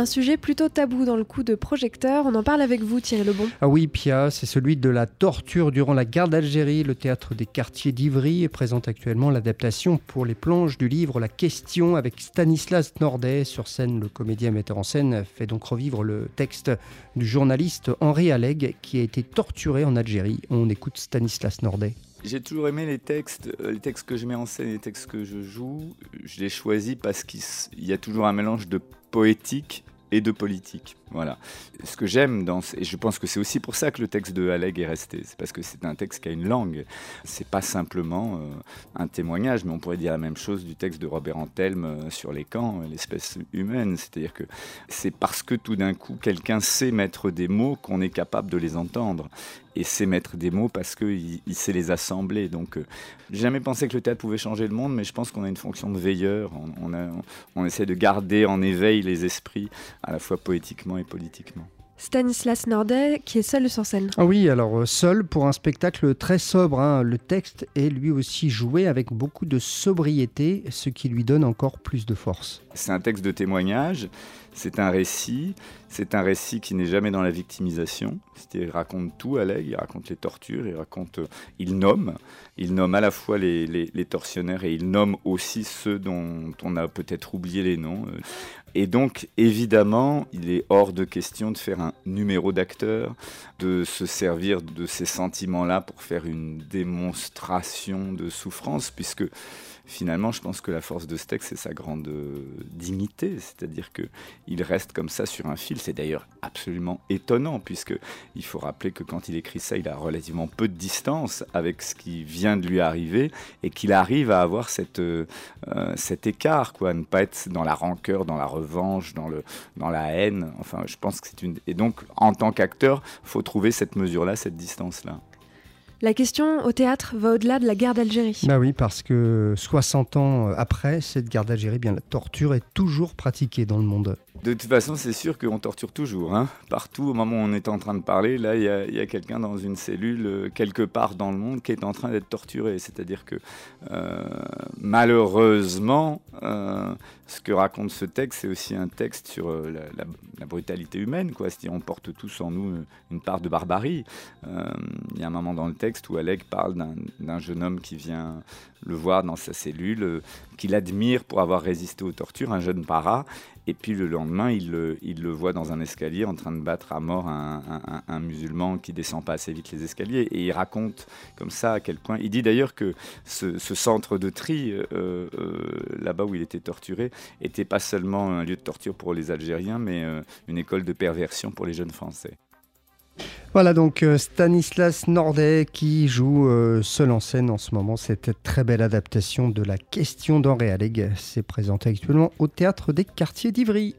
Un sujet plutôt tabou dans le coup de projecteur, on en parle avec vous Thierry Lebon. Ah oui Pia, c'est celui de la torture durant la guerre d'Algérie. Le théâtre des quartiers d'Ivry présente actuellement l'adaptation pour les planches du livre La question avec Stanislas Nordet. Sur scène, le comédien metteur en scène fait donc revivre le texte du journaliste Henri Alleg qui a été torturé en Algérie. On écoute Stanislas Nordet. J'ai toujours aimé les textes, euh, les textes que je mets en scène, les textes que je joue. Je les choisis parce qu'il y a toujours un mélange de poétique et de politique. Voilà. Ce que j'aime dans, et je pense que c'est aussi pour ça que le texte de Alleg est resté, c'est parce que c'est un texte qui a une langue. C'est pas simplement euh, un témoignage, mais on pourrait dire la même chose du texte de Robert Antelme euh, sur les camps, l'espèce humaine. C'est-à-dire que c'est parce que tout d'un coup quelqu'un sait mettre des mots qu'on est capable de les entendre et sait mettre des mots parce qu'il il sait les assembler. Donc, euh, j'ai jamais pensé que le théâtre pouvait changer le monde, mais je pense qu'on a une fonction de veilleur. On essaie de garder en éveil les esprits, à la fois poétiquement et politiquement. Stanislas Nordet, qui est seul sur scène. Ah oui, alors euh, seul pour un spectacle très sobre. Hein. Le texte est lui aussi joué avec beaucoup de sobriété, ce qui lui donne encore plus de force. C'est un texte de témoignage, c'est un récit, c'est un récit qui n'est jamais dans la victimisation. Il raconte tout, Alec, il raconte les tortures, il raconte, euh, il nomme, il nomme à la fois les, les tortionnaires et il nomme aussi ceux dont on a peut-être oublié les noms. Et donc, évidemment, il est hors de question de faire un numéro d'acteur, de se servir de ces sentiments-là pour faire une démonstration de souffrance, puisque finalement, je pense que la force de ce texte, c'est sa grande euh, dignité, c'est-à-dire que il reste comme ça sur un fil. C'est d'ailleurs absolument étonnant, puisque il faut rappeler que quand il écrit ça, il a relativement peu de distance avec ce qui vient de lui arriver, et qu'il arrive à avoir cette, euh, euh, cet écart, quoi, ne pas être dans la rancœur, dans la revanche, dans, le, dans la haine. Enfin, je pense que c'est une. Et donc, en tant qu'acteur, faut trouver cette mesure-là, cette distance-là. La question au théâtre va au-delà de la guerre d'Algérie. Bah oui, parce que 60 ans après cette guerre d'Algérie, bien la torture est toujours pratiquée dans le monde. De toute façon, c'est sûr qu'on torture toujours. Hein. Partout, au moment où on est en train de parler, là, il y a, quelqu'un dans une cellule, euh, quelque part dans le monde, qui est en train d'être torturé. C'est-à-dire que, euh, malheureusement, euh, ce que raconte ce texte, c'est aussi un texte sur la, brutalité humaine. Quoi. on porte tous en nous une part de barbarie. Il y a un moment dans le texte où Alec parle d'un jeune homme qui vient le voir dans sa cellule, qu'il admire pour avoir résisté aux tortures, un jeune para, et puis le lendemain, il le, voit dans un escalier en train de battre à mort un, musulman qui descend pas assez vite les escaliers. Et il raconte comme ça à quel point. Il dit d'ailleurs que ce, centre de tri, euh, euh, là-bas où il était torturé, était pas seulement un lieu de torture pour les Algériens, mais euh, une école de perversion pour les jeunes Français. Voilà donc euh, Stanislas Nordet qui joue euh, seul en scène en ce moment cette très belle adaptation de la question d'Henri Alleg. C'est présenté actuellement au théâtre des quartiers d'Ivry.